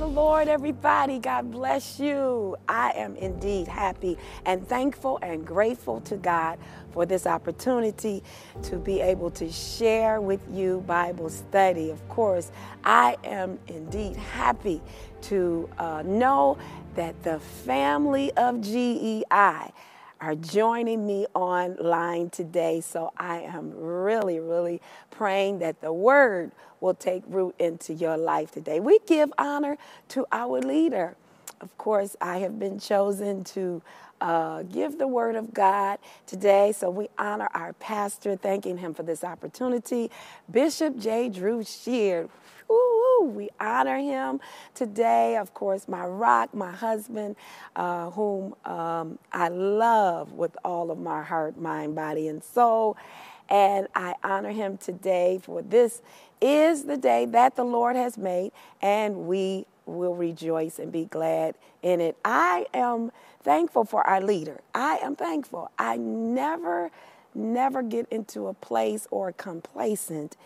the Lord, everybody. God bless you. I am indeed happy and thankful and grateful to God for this opportunity to be able to share with you Bible study. Of course, I am indeed happy to uh, know that the family of GEI are joining me online today. So I am really, really praying that the word will take root into your life today. We give honor to our leader. Of course, I have been chosen to uh, give the word of God today. So we honor our pastor, thanking him for this opportunity. Bishop J. Drew Sheard. Ooh, we honor him today. Of course, my rock, my husband, uh, whom um, I love with all of my heart, mind, body, and soul. And I honor him today for this is the day that the Lord has made, and we will rejoice and be glad in it. I am thankful for our leader. I am thankful. I never, never get into a place or complacent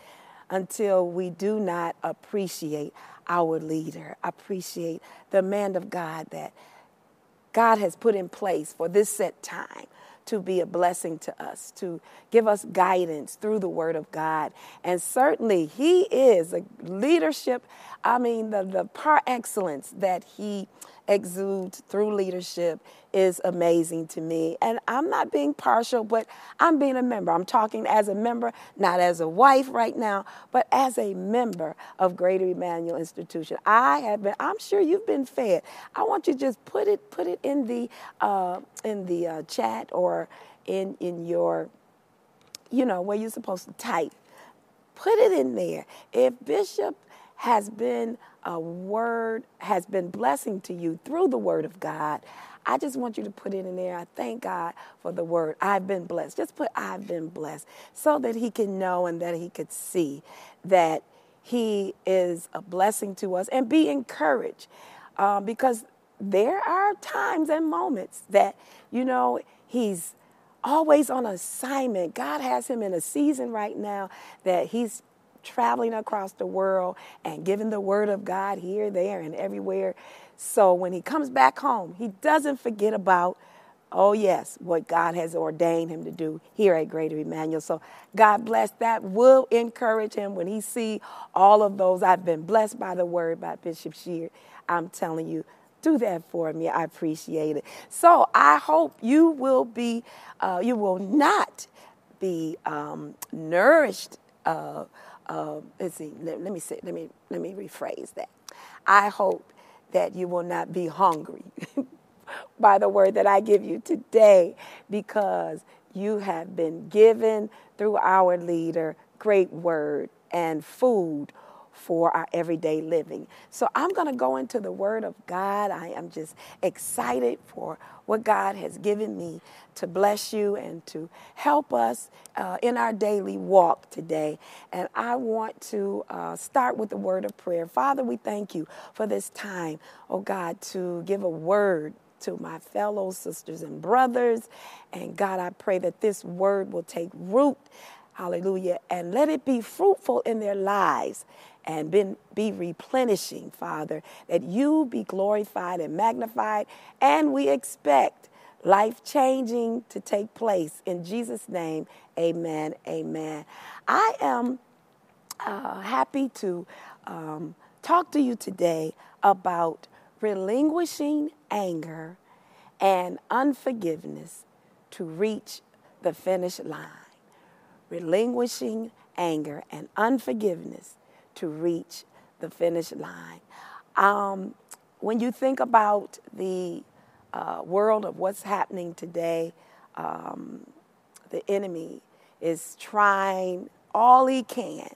until we do not appreciate our leader, appreciate the man of God that God has put in place for this set time to be a blessing to us, to give us guidance through the Word of God. And certainly, He is a leadership. I mean, the, the par excellence that He exudes through leadership is amazing to me. And I'm not being partial, but I'm being a member. I'm talking as a member, not as a wife right now, but as a member of Greater Emmanuel Institution. I have been. I'm sure you've been fed. I want you to just put it put it in the uh, in the uh, chat or in in your you know where you're supposed to type. Put it in there. If Bishop has been a word, has been blessing to you through the word of God, I just want you to put it in there. I thank God for the word. I've been blessed. Just put I've been blessed so that he can know and that he could see that he is a blessing to us and be encouraged um, because there are times and moments that, you know, he's always on assignment. God has him in a season right now that he's traveling across the world and giving the word of God here, there, and everywhere. So when he comes back home, he doesn't forget about, oh, yes, what God has ordained him to do here at Greater Emmanuel. So God bless that. Will encourage him when he see all of those. I've been blessed by the word by Bishop Sheard. I'm telling you, do that for me. I appreciate it. So I hope you will be, uh, you will not be um, nourished. Uh, uh, let's see. Let, let me say. Let me let me rephrase that. I hope that you will not be hungry by the word that I give you today because you have been given through our leader great word and food for our everyday living. So I'm going to go into the Word of God. I am just excited for what God has given me to bless you and to help us uh, in our daily walk today. And I want to uh, start with the word of prayer. Father, we thank you for this time, oh God, to give a word to my fellow sisters and brothers. And God, I pray that this word will take root. Hallelujah. And let it be fruitful in their lives and been, be replenishing, Father, that you be glorified and magnified. And we expect life changing to take place. In Jesus' name, amen. Amen. I am uh, happy to um, talk to you today about relinquishing anger and unforgiveness to reach the finish line. Relinquishing anger and unforgiveness to reach the finish line. Um, when you think about the uh, world of what's happening today, um, the enemy is trying all he can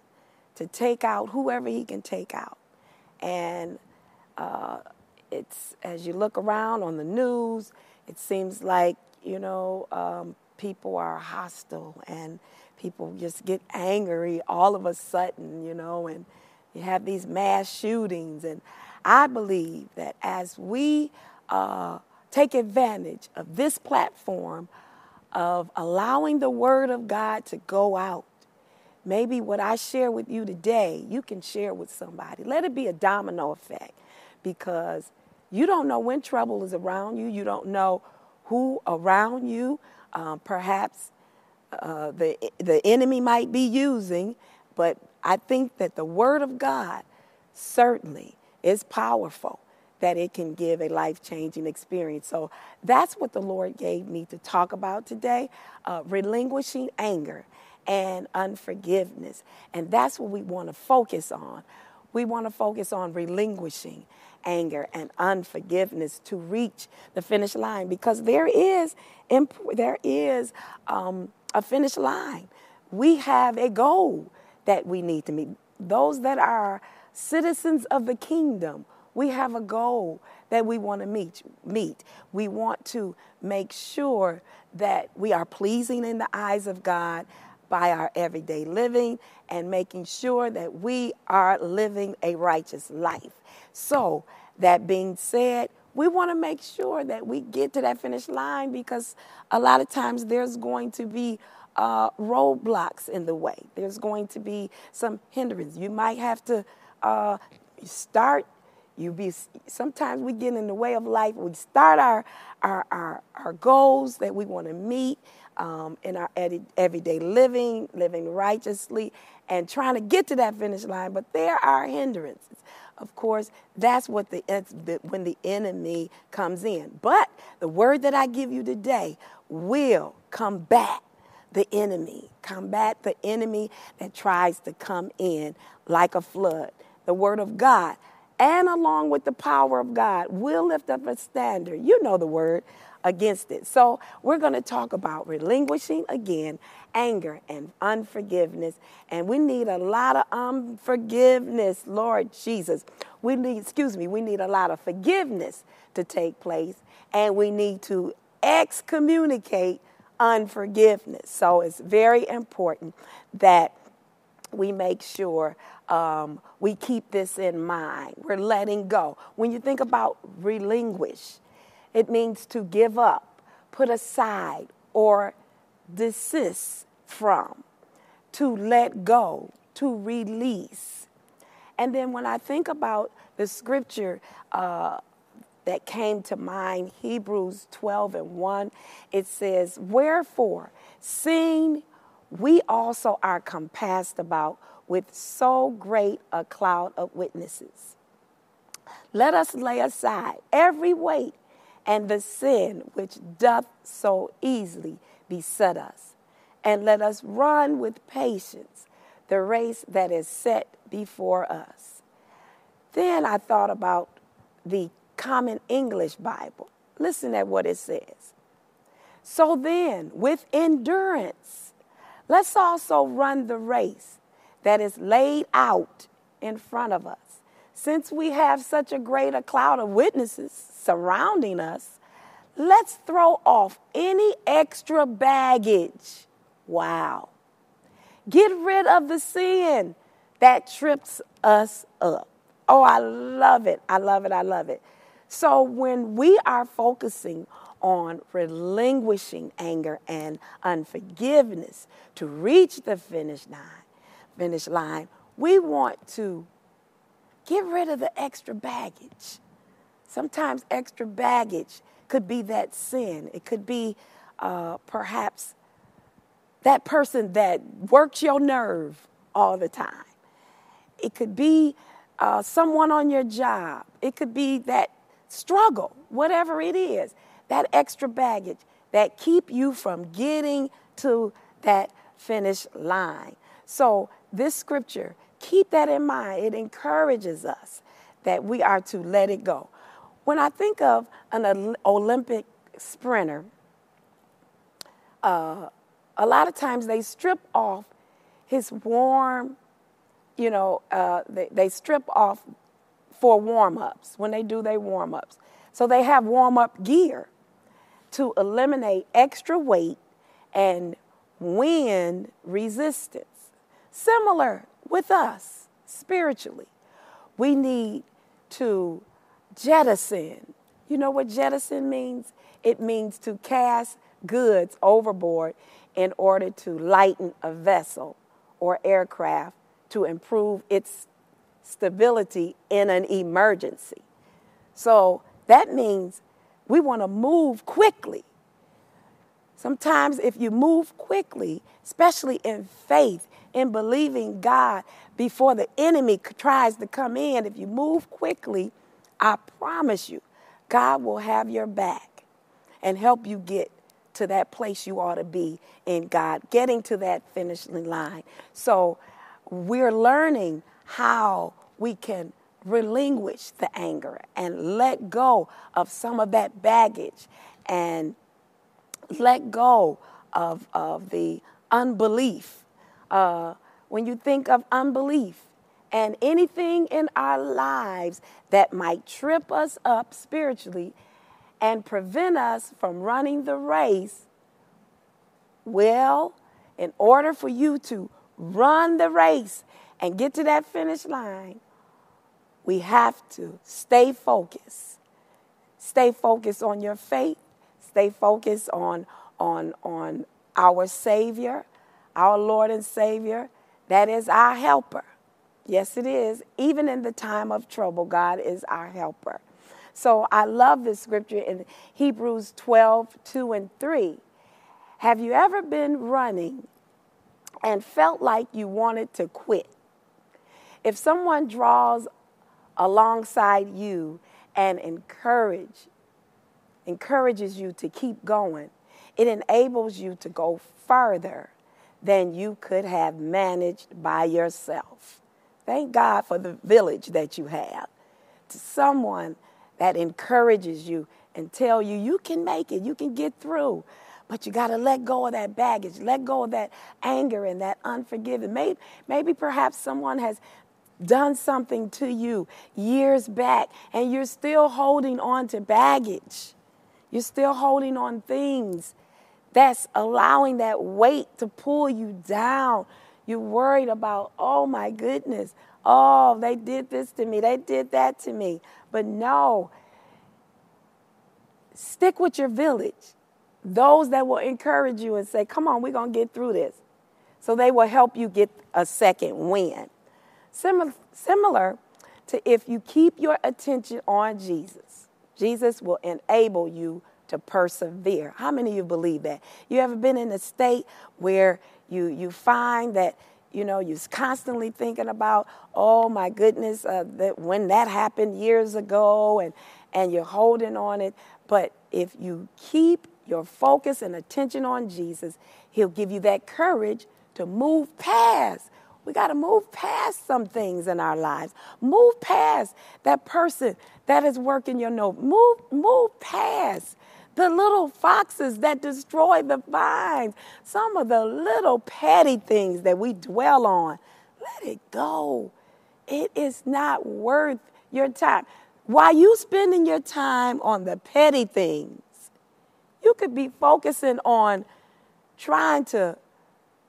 to take out whoever he can take out. And uh, it's as you look around on the news, it seems like, you know, um, people are hostile and people just get angry all of a sudden, you know, and you have these mass shootings. And I believe that as we uh, take advantage of this platform of allowing the Word of God to go out, maybe what I share with you today, you can share with somebody. Let it be a domino effect. because you don't know when trouble is around you. You don't know who around you, um, perhaps uh, the, the enemy might be using. But I think that the Word of God certainly is powerful that it can give a life changing experience. So that's what the Lord gave me to talk about today uh, relinquishing anger and unforgiveness. And that's what we want to focus on. We want to focus on relinquishing anger and unforgiveness to reach the finish line because there is there is um, a finish line. We have a goal that we need to meet. Those that are citizens of the kingdom, we have a goal that we want to meet. Meet. We want to make sure that we are pleasing in the eyes of God by our everyday living and making sure that we are living a righteous life. So, that being said, we want to make sure that we get to that finish line because a lot of times there's going to be uh, roadblocks in the way. There's going to be some hindrance. You might have to uh, start. You be sometimes we get in the way of life. We start our our our, our goals that we want to meet um, in our everyday living, living righteously, and trying to get to that finish line. But there are hindrances. Of course, that's what the when the enemy comes in. But the word that I give you today will combat the enemy, combat the enemy that tries to come in like a flood. The word of God, and along with the power of God, will lift up a standard. You know the word against it. So, we're going to talk about relinquishing again anger and unforgiveness. And we need a lot of unforgiveness, Lord Jesus. We need, excuse me, we need a lot of forgiveness to take place. And we need to excommunicate unforgiveness. So it's very important that we make sure um, we keep this in mind. We're letting go. When you think about relinquish, it means to give up, put aside, or desist from, to let go, to release. And then when I think about the scripture uh, that came to mind, Hebrews 12 and 1, it says, Wherefore, seeing we also are compassed about with so great a cloud of witnesses. Let us lay aside every weight and the sin which doth so easily beset us, and let us run with patience the race that is set before us. Then I thought about the Common English Bible. Listen at what it says. So then, with endurance, let's also run the race that is laid out in front of us since we have such a great a cloud of witnesses surrounding us, let's throw off any extra baggage. Wow. Get rid of the sin that trips us up. Oh, I love it. I love it. I love it. So when we are focusing on relinquishing anger and unforgiveness to reach the finish line, finish line, we want to Get rid of the extra baggage. Sometimes extra baggage could be that sin. It could be uh, perhaps that person that works your nerve all the time. It could be uh, someone on your job. It could be that struggle, whatever it is, that extra baggage that keep you from getting to that finish line. So this scripture keep that in mind. It encourages us that we are to let it go. When I think of an Olympic sprinter, uh, a lot of times they strip off his warm, you know, uh, they, they strip off for warm ups when they do their warm ups. So they have warm up gear to eliminate extra weight and wind resistance. Similar with us spiritually. We need to jettison. You know what jettison means? It means to cast goods overboard in order to lighten a vessel or aircraft to improve its stability in an emergency. So that means we want to move quickly. Sometimes, if you move quickly, especially in faith, in believing God before the enemy tries to come in, if you move quickly, I promise you, God will have your back and help you get to that place you ought to be in God, getting to that finishing line. So we're learning how we can relinquish the anger and let go of some of that baggage and let go of, of the unbelief. Uh, when you think of unbelief and anything in our lives that might trip us up spiritually and prevent us from running the race, well, in order for you to run the race and get to that finish line, we have to stay focused. Stay focused on your faith. Stay focused on, on, on our Savior, our Lord and Savior. That is our helper. Yes, it is. Even in the time of trouble, God is our helper. So I love this scripture in Hebrews 12, 2 and 3. Have you ever been running and felt like you wanted to quit? If someone draws alongside you and encourage encourages you to keep going, it enables you to go further than you could have managed by yourself. Thank God for the village that you have. To someone that encourages you and tell you you can make it, you can get through. But you got to let go of that baggage, let go of that anger and that unforgiveness. Maybe, maybe perhaps someone has done something to you years back and you're still holding on to baggage. You're still holding on things that's allowing that weight to pull you down. You're worried about, oh my goodness, oh, they did this to me, they did that to me. But no, stick with your village. Those that will encourage you and say, come on, we're going to get through this. So they will help you get a second win. Similar, similar to if you keep your attention on Jesus, Jesus will enable you to persevere. How many of you believe that? You ever been in a state where you, you find that you know you're constantly thinking about oh my goodness uh, that when that happened years ago and and you're holding on it but if you keep your focus and attention on jesus he'll give you that courage to move past we got to move past some things in our lives. Move past that person that is working your note. Move, move past the little foxes that destroy the vines. Some of the little petty things that we dwell on. Let it go. It is not worth your time. While you spending your time on the petty things, you could be focusing on trying to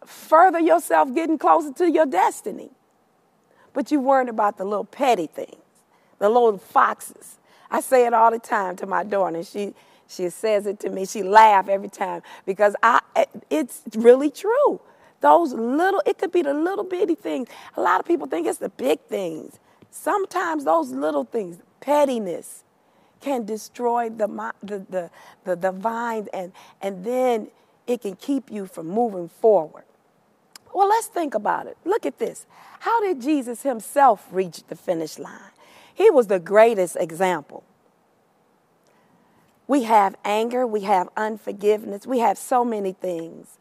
further yourself getting closer to your destiny. But you worried about the little petty things, the little foxes. I say it all the time to my daughter, and she she says it to me. She laughs every time because I eh, it's really true. Those little, it could be the little bitty things. A lot of people think it's the big things. Sometimes those little things, pettiness, can destroy the the the the, the vine, and and then it can keep you from moving forward. Well, let's think about it. Look at this. How did Jesus himself reach the finish line? He was the greatest example. We have anger, we have unforgiveness, we have so many things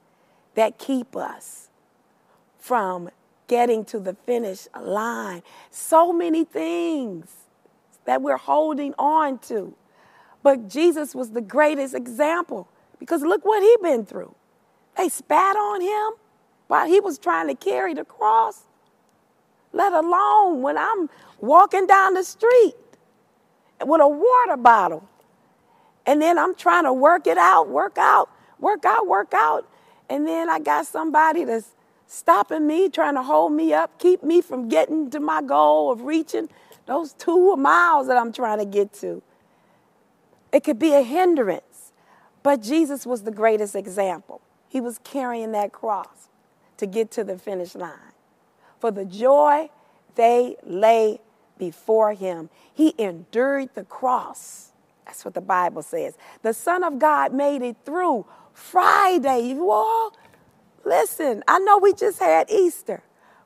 that keep us from getting to the finish line. So many things that we're holding on to. But Jesus was the greatest example because look what he been through. They spat on him while he was trying to carry the cross, let alone when I'm walking down the street with a water bottle. And then I'm trying to work it out, work out, work out, work out. And then I got somebody that's stopping me, trying to hold me up, keep me from getting to my goal of reaching those two miles that I'm trying to get to. It could be a hindrance, but Jesus was the greatest example. He was carrying that cross to get to the finish line. For the joy they lay before him. He endured the cross. That's what the Bible says. The Son of God made it through Friday. You all, listen, I know we just had Easter,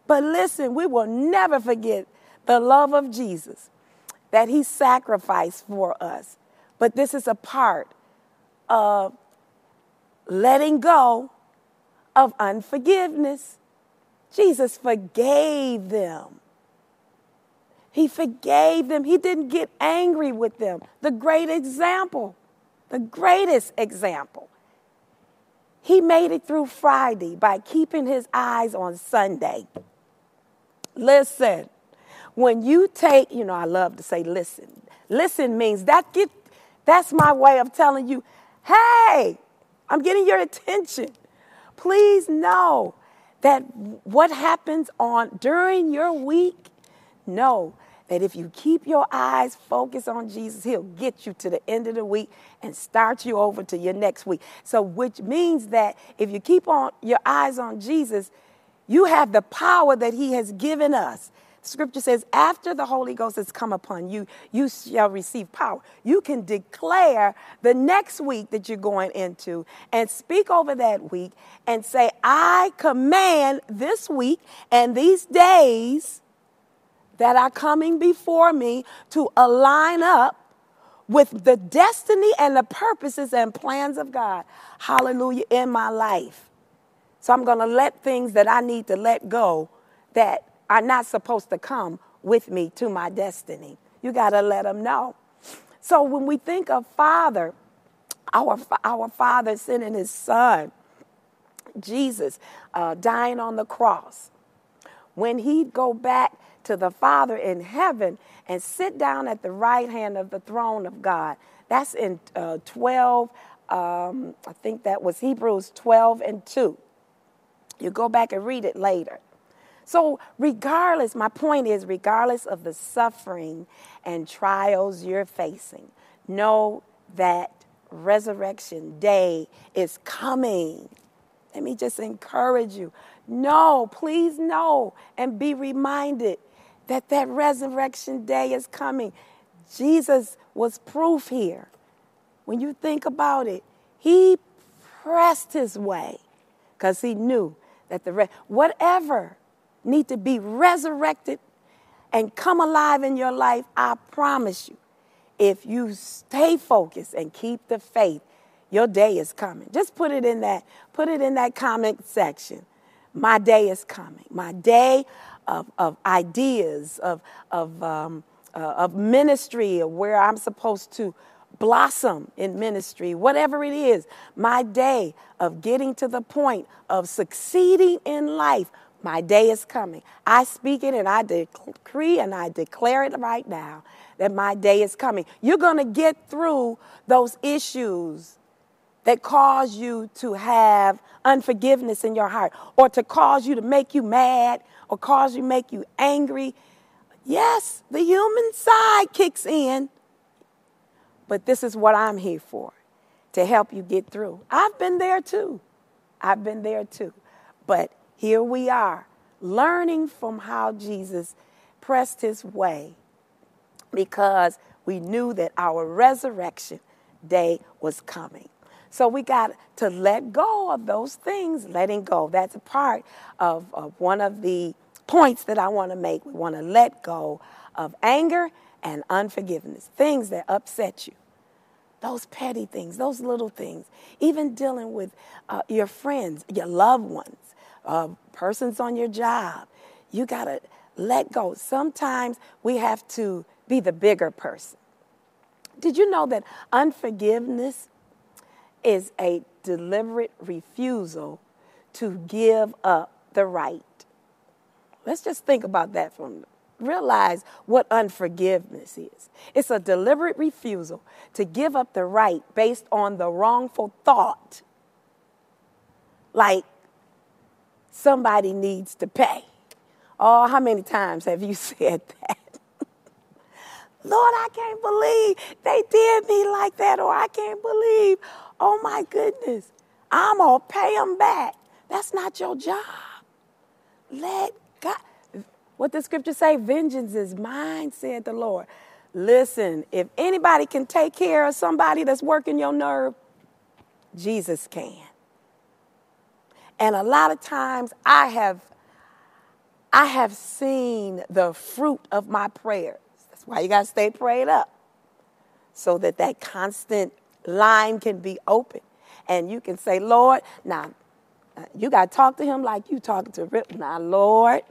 but listen, we will never forget the love of Jesus that he sacrificed for us. But this is a part of letting go of unforgiveness. Jesus forgave them. He forgave them. He didn't get angry with them. The great example, the greatest example. He made it through Friday by keeping his eyes on Sunday. Listen, when you take, you know, I love to say listen. Listen means that get that's my way of telling you, hey, I'm getting your attention. Please know that what happens on during your week, know that if you keep your eyes focused on Jesus, He'll get you to the end of the week and start you over to your next week. So, which means that if you keep on your eyes on Jesus, you have the power that He has given us. Scripture says, after the Holy Ghost has come upon you, you shall receive power. You can declare the next week that you're going into and speak over that week and say, I command this week and these days that are coming before me to align up with the destiny and the purposes and plans of God. Hallelujah, in my life. So I'm going to let things that I need to let go that are not supposed to come with me to my destiny. You got to let them know. So when we think of Father, our, our Father sending His Son, Jesus, uh, dying on the cross, when He'd go back to the Father in heaven and sit down at the right hand of the throne of God. That's in uh, 12, um, I think that was Hebrews 12 and 2. You go back and read it later. So, regardless, my point is, regardless of the suffering and trials you're facing, know that resurrection day is coming. Let me just encourage you. No, please know and be reminded that that resurrection day is coming. Jesus was proof here. When you think about it, he pressed his way because he knew that the re- whatever need to be resurrected and come alive in your life, I promise you, if you stay focused and keep the faith, your day is coming. Just put it in that, put it in that comment section. My day is coming. My day of, of ideas, of, of, um, uh, of ministry, of where I'm supposed to blossom in ministry, whatever it is, my day of getting to the point of succeeding in life, my day is coming. I speak it and I decree and I declare it right now that my day is coming. You're going to get through those issues that cause you to have unforgiveness in your heart or to cause you to make you mad or cause you make you angry. Yes, the human side kicks in. But this is what I'm here for to help you get through. I've been there too. I've been there too. But here we are, learning from how Jesus pressed his way because we knew that our resurrection day was coming. So we got to let go of those things, letting go. That's a part of, of one of the points that I want to make. We want to let go of anger and unforgiveness, things that upset you. Those petty things, those little things, even dealing with uh, your friends, your loved ones, uh, persons on your job. You got to let go. Sometimes we have to be the bigger person. Did you know that unforgiveness is a deliberate refusal to give up the right. Let's just think about that from realize what unforgiveness is. It's a deliberate refusal to give up the right based on the wrongful thought. Like somebody needs to pay. Oh, how many times have you said that? Lord, I can't believe they did me like that, or I can't believe Oh my goodness, I'm going to pay them back. That's not your job. Let God. What the scripture say? Vengeance is mine, said the Lord. Listen, if anybody can take care of somebody that's working your nerve, Jesus can. And a lot of times I have I have seen the fruit of my prayers. Why you got to stay prayed up so that that constant line can be open. And you can say, Lord, now, you got to talk to him like you talking to Rip. Now, Lord,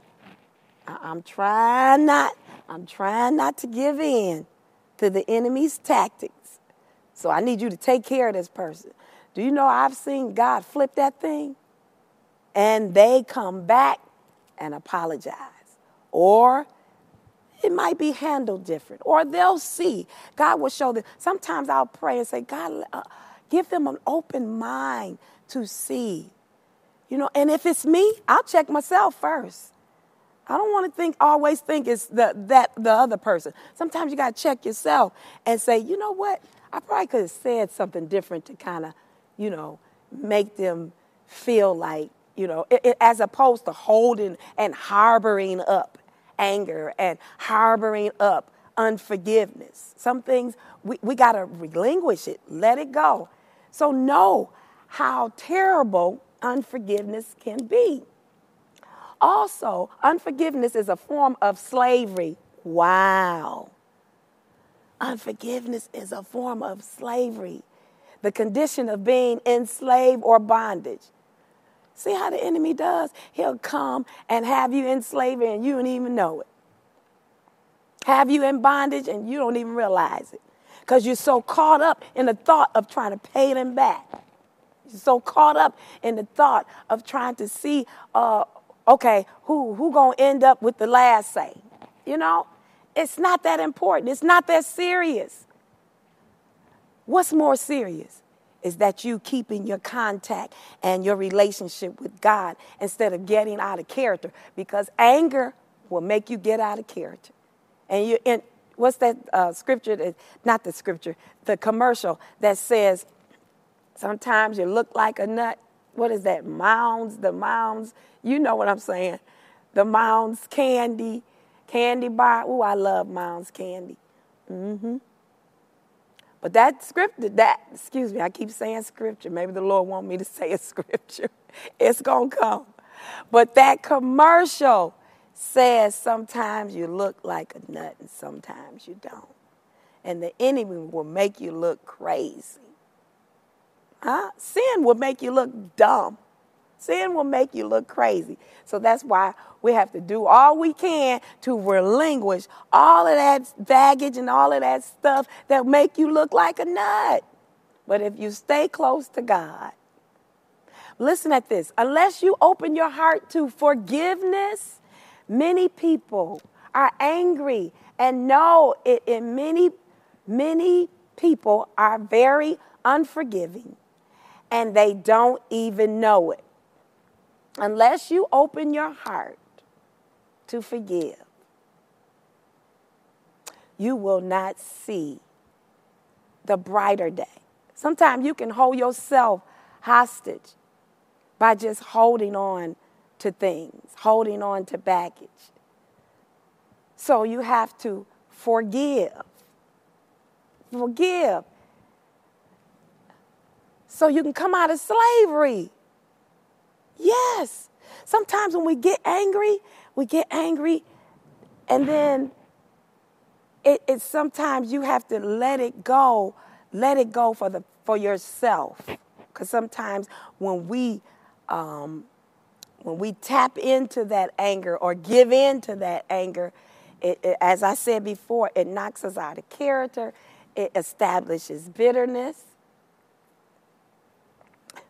I'm trying not, I'm trying not to give in to the enemy's tactics. So I need you to take care of this person. Do you know I've seen God flip that thing? And they come back and apologize. Or it might be handled different. Or they'll see. God will show them. Sometimes I'll pray and say, God, uh, give them an open mind to see. You know, and if it's me, I'll check myself first. I don't want to think always think it's the that the other person. Sometimes you got to check yourself and say, you know what? I probably could have said something different to kind of, you know, make them feel like, you know, it, it, as opposed to holding and harboring up anger and harboring up unforgiveness. Some things we, we got to relinquish it, let it go. So know how terrible unforgiveness can be. Also, unforgiveness is a form of slavery. Wow. Unforgiveness is a form of slavery, the condition of being enslaved or bondage. See how the enemy does? He'll come and have you in slavery and you don't even know it. Have you in bondage and you don't even realize it. Because you're so caught up in the thought of trying to pay them back. You're so caught up in the thought of trying to see, uh, okay, who who gonna end up with the last say? You know, it's not that important. It's not that serious. What's more serious? Is that you keeping your contact and your relationship with God instead of getting out of character because anger will make you get out of character. And you in what's that uh, scripture that not the scripture, the commercial that says sometimes you look like a nut. What is that? Mounds, the mounds. You know what I'm saying. The mounds candy, candy bar. Oh, I love mounds candy. Mm-hmm. But that scripture, that, excuse me, I keep saying scripture. Maybe the Lord want me to say a scripture. It's going to come. But that commercial says sometimes you look like a nut and sometimes you don't. And the enemy will make you look crazy. Huh? Sin will make you look dumb. Sin will make you look crazy. So that's why we have to do all we can to relinquish all of that baggage and all of that stuff that make you look like a nut. But if you stay close to God, listen at this. Unless you open your heart to forgiveness, many people are angry and know it in many many people are very unforgiving and they don't even know it unless you open your heart to forgive, you will not see the brighter day. Sometimes you can hold yourself hostage by just holding on to things, holding on to baggage. So you have to forgive. Forgive. So you can come out of slavery. Yes. Sometimes when we get angry, we get angry and then it, it sometimes you have to let it go, let it go for the for yourself. Because sometimes when we um, when we tap into that anger or give in to that anger, it, it, as I said before, it knocks us out of character. It establishes bitterness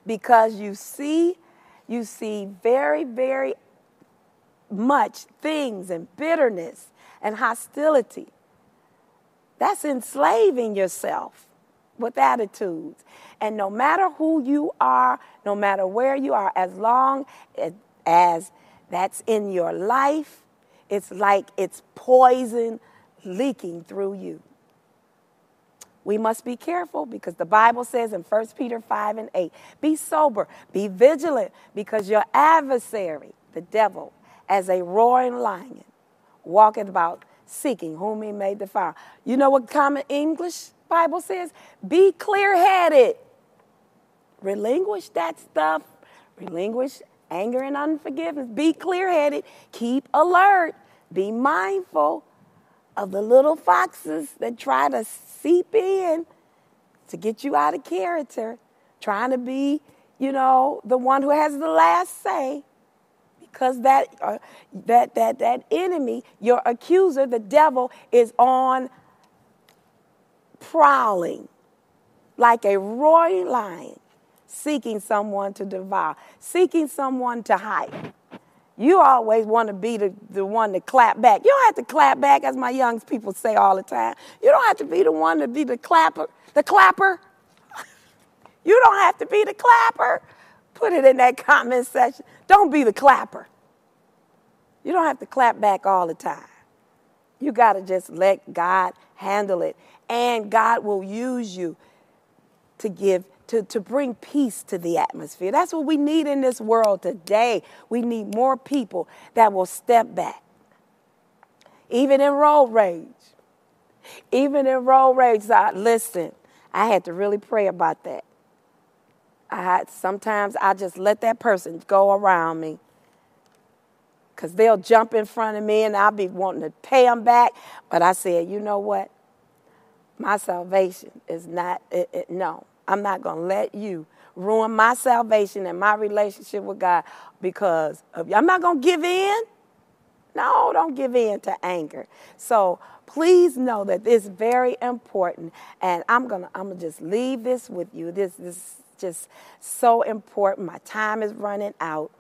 because you see you see very, very much things and bitterness and hostility. That's enslaving yourself with attitudes. And no matter who you are, no matter where you are, as long as that's in your life, it's like it's poison leaking through you we must be careful because the Bible says in 1 Peter 5 and 8 be sober, be vigilant, because your adversary, the devil, as a roaring lion, walketh about seeking whom he may devour. You know what common English Bible says? Be clear headed. Relinquish that stuff. Relinquish anger and unforgiveness. Be clear headed. Keep alert. Be mindful of the little foxes that try to seep in to get you out of character, trying to be, you know, the one who has the last say. Because that, uh, that, that, that enemy, your accuser, the devil, is on prowling like a roaring lion, seeking someone to devour, seeking someone to hide. You always want to be the, the one to clap back. You don't have to clap back, as my young people say all the time. You don't have to be the one to be the clapper, the clapper. you don't have to be the clapper. Put it in that comment section. Don't be the clapper. You don't have to clap back all the time. You got to just let God handle it. And God will use you to give to, to bring peace to the atmosphere. That's what we need in this world today. We need more people that will step back. Even in road rage. Even in road rage, I, listen, I had to really pray about that. I had, sometimes I just let that person go around me because they'll jump in front of me and I'll be wanting to pay them back. But I said, you know what? My salvation is not, it, it, no, I'm not going to let you ruin my salvation and my relationship with God because of you. I'm not going to give in. No, don't give in to anger. So please know that it's very important. And I'm gonna I'm gonna just leave this with you. This, this is just so important. My time is running out.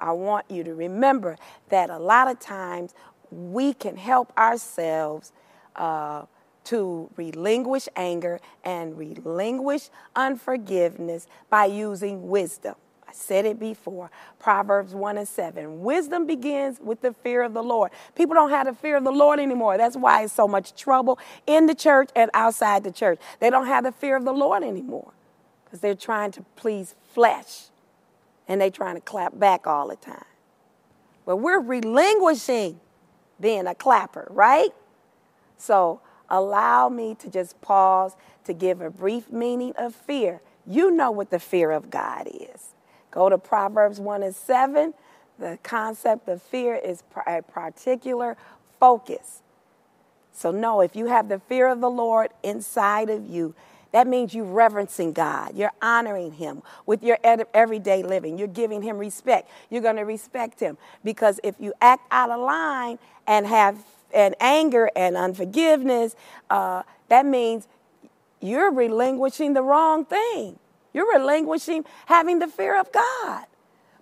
I want you to remember that a lot of times we can help ourselves. Uh, to relinquish anger and relinquish unforgiveness by using wisdom. I said it before. Proverbs 1 and 7. Wisdom begins with the fear of the Lord. People don't have the fear of the Lord anymore. That's why it's so much trouble in the church and outside the church. They don't have the fear of the Lord anymore because they're trying to please flesh and they're trying to clap back all the time. But we're relinquishing being a clapper, right? So allow me to just pause to give a brief meaning of fear. You know what the fear of God is. Go to Proverbs 1 and 7. The concept of fear is a particular focus. So, no, if you have the fear of the Lord inside of you, that means you're reverencing God. You're honoring Him with your everyday living. You're giving Him respect. You're going to respect Him. Because if you act out of line and have and anger and unforgiveness, uh, that means you're relinquishing the wrong thing. You're relinquishing having the fear of God.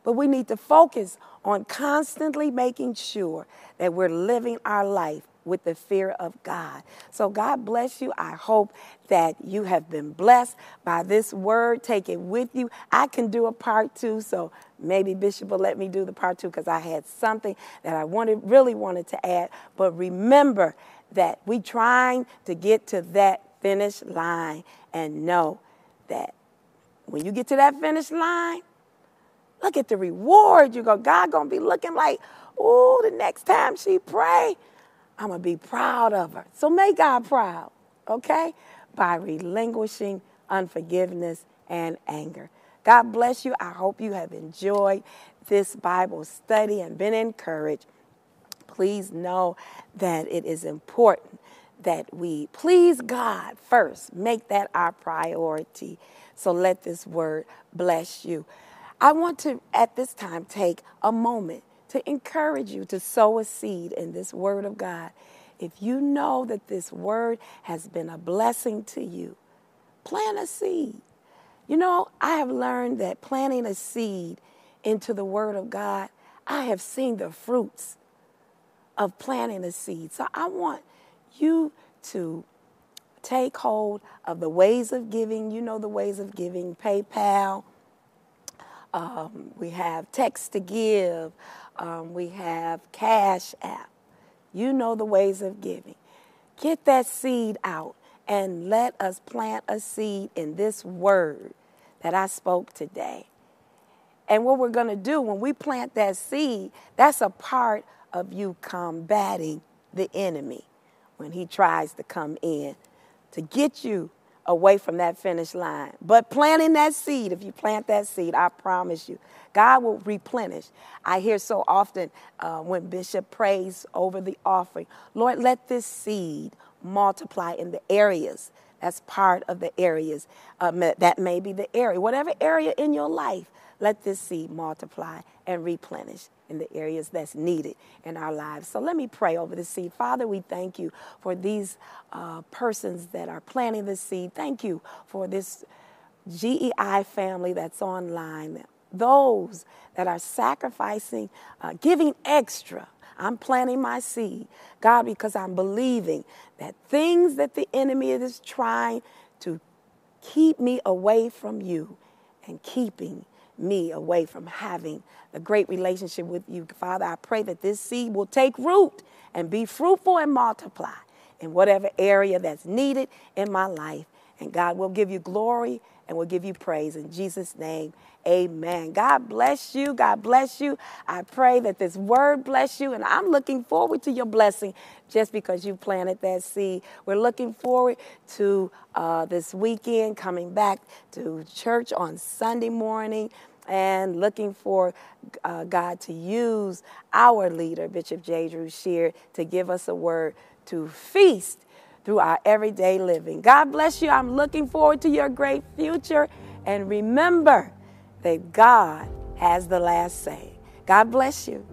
But we need to focus on constantly making sure that we're living our life with the fear of God. So, God bless you. I hope that you have been blessed by this word. Take it with you. I can do a part two, so maybe Bishop will let me do the part two because I had something that I wanted, really wanted to add. But remember that we trying to get to that finish line and know that when you get to that finish line, look at the reward. You go, God gonna be looking like, oh, the next time she pray, I'm to be proud of her. So make God proud, okay? By relinquishing unforgiveness and anger. God bless you. I hope you have enjoyed this Bible study and been encouraged. Please know that it is important that we please God first. Make that our priority. So let this word bless you. I want to, at this time, take a moment to encourage you to sow a seed in this word of God. If you know that this word has been a blessing to you, plant a seed. You know, I have learned that planting a seed into the word of God, I have seen the fruits of planting a seed. So I want you to take hold of the ways of giving. You know the ways of giving PayPal. Um, we have text to give. Um, we have Cash App. You know the ways of giving. Get that seed out and let us plant a seed in this word that I spoke today. And what we're going to do when we plant that seed, that's a part of you combating the enemy when he tries to come in to get you away from that finish line. But planting that seed, if you plant that seed, I promise you, God will replenish. I hear so often uh, when Bishop prays over the offering, Lord, let this seed multiply in the areas. That's part of the areas. Um, that may be the area, whatever area in your life, let this seed multiply and replenish in the areas that's needed in our lives. So let me pray over the seed. Father, we thank you for these uh, persons that are planting the seed. Thank you for this GEI family that's online, those that are sacrificing, uh, giving extra. I'm planting my seed, God, because I'm believing that things that the enemy is trying to keep me away from you and keeping me away from having a great relationship with you. Father, I pray that this seed will take root and be fruitful and multiply in whatever area that's needed in my life. And God will give you glory and we'll give you praise. In Jesus' name, amen. God bless you. God bless you. I pray that this word bless you. And I'm looking forward to your blessing just because you planted that seed. We're looking forward to uh, this weekend coming back to church on Sunday morning and looking for uh, God to use our leader, Bishop J. Drew Sheard, to give us a word to feast through our everyday living. God bless you. I'm looking forward to your great future. And remember that God has the last say. God bless you.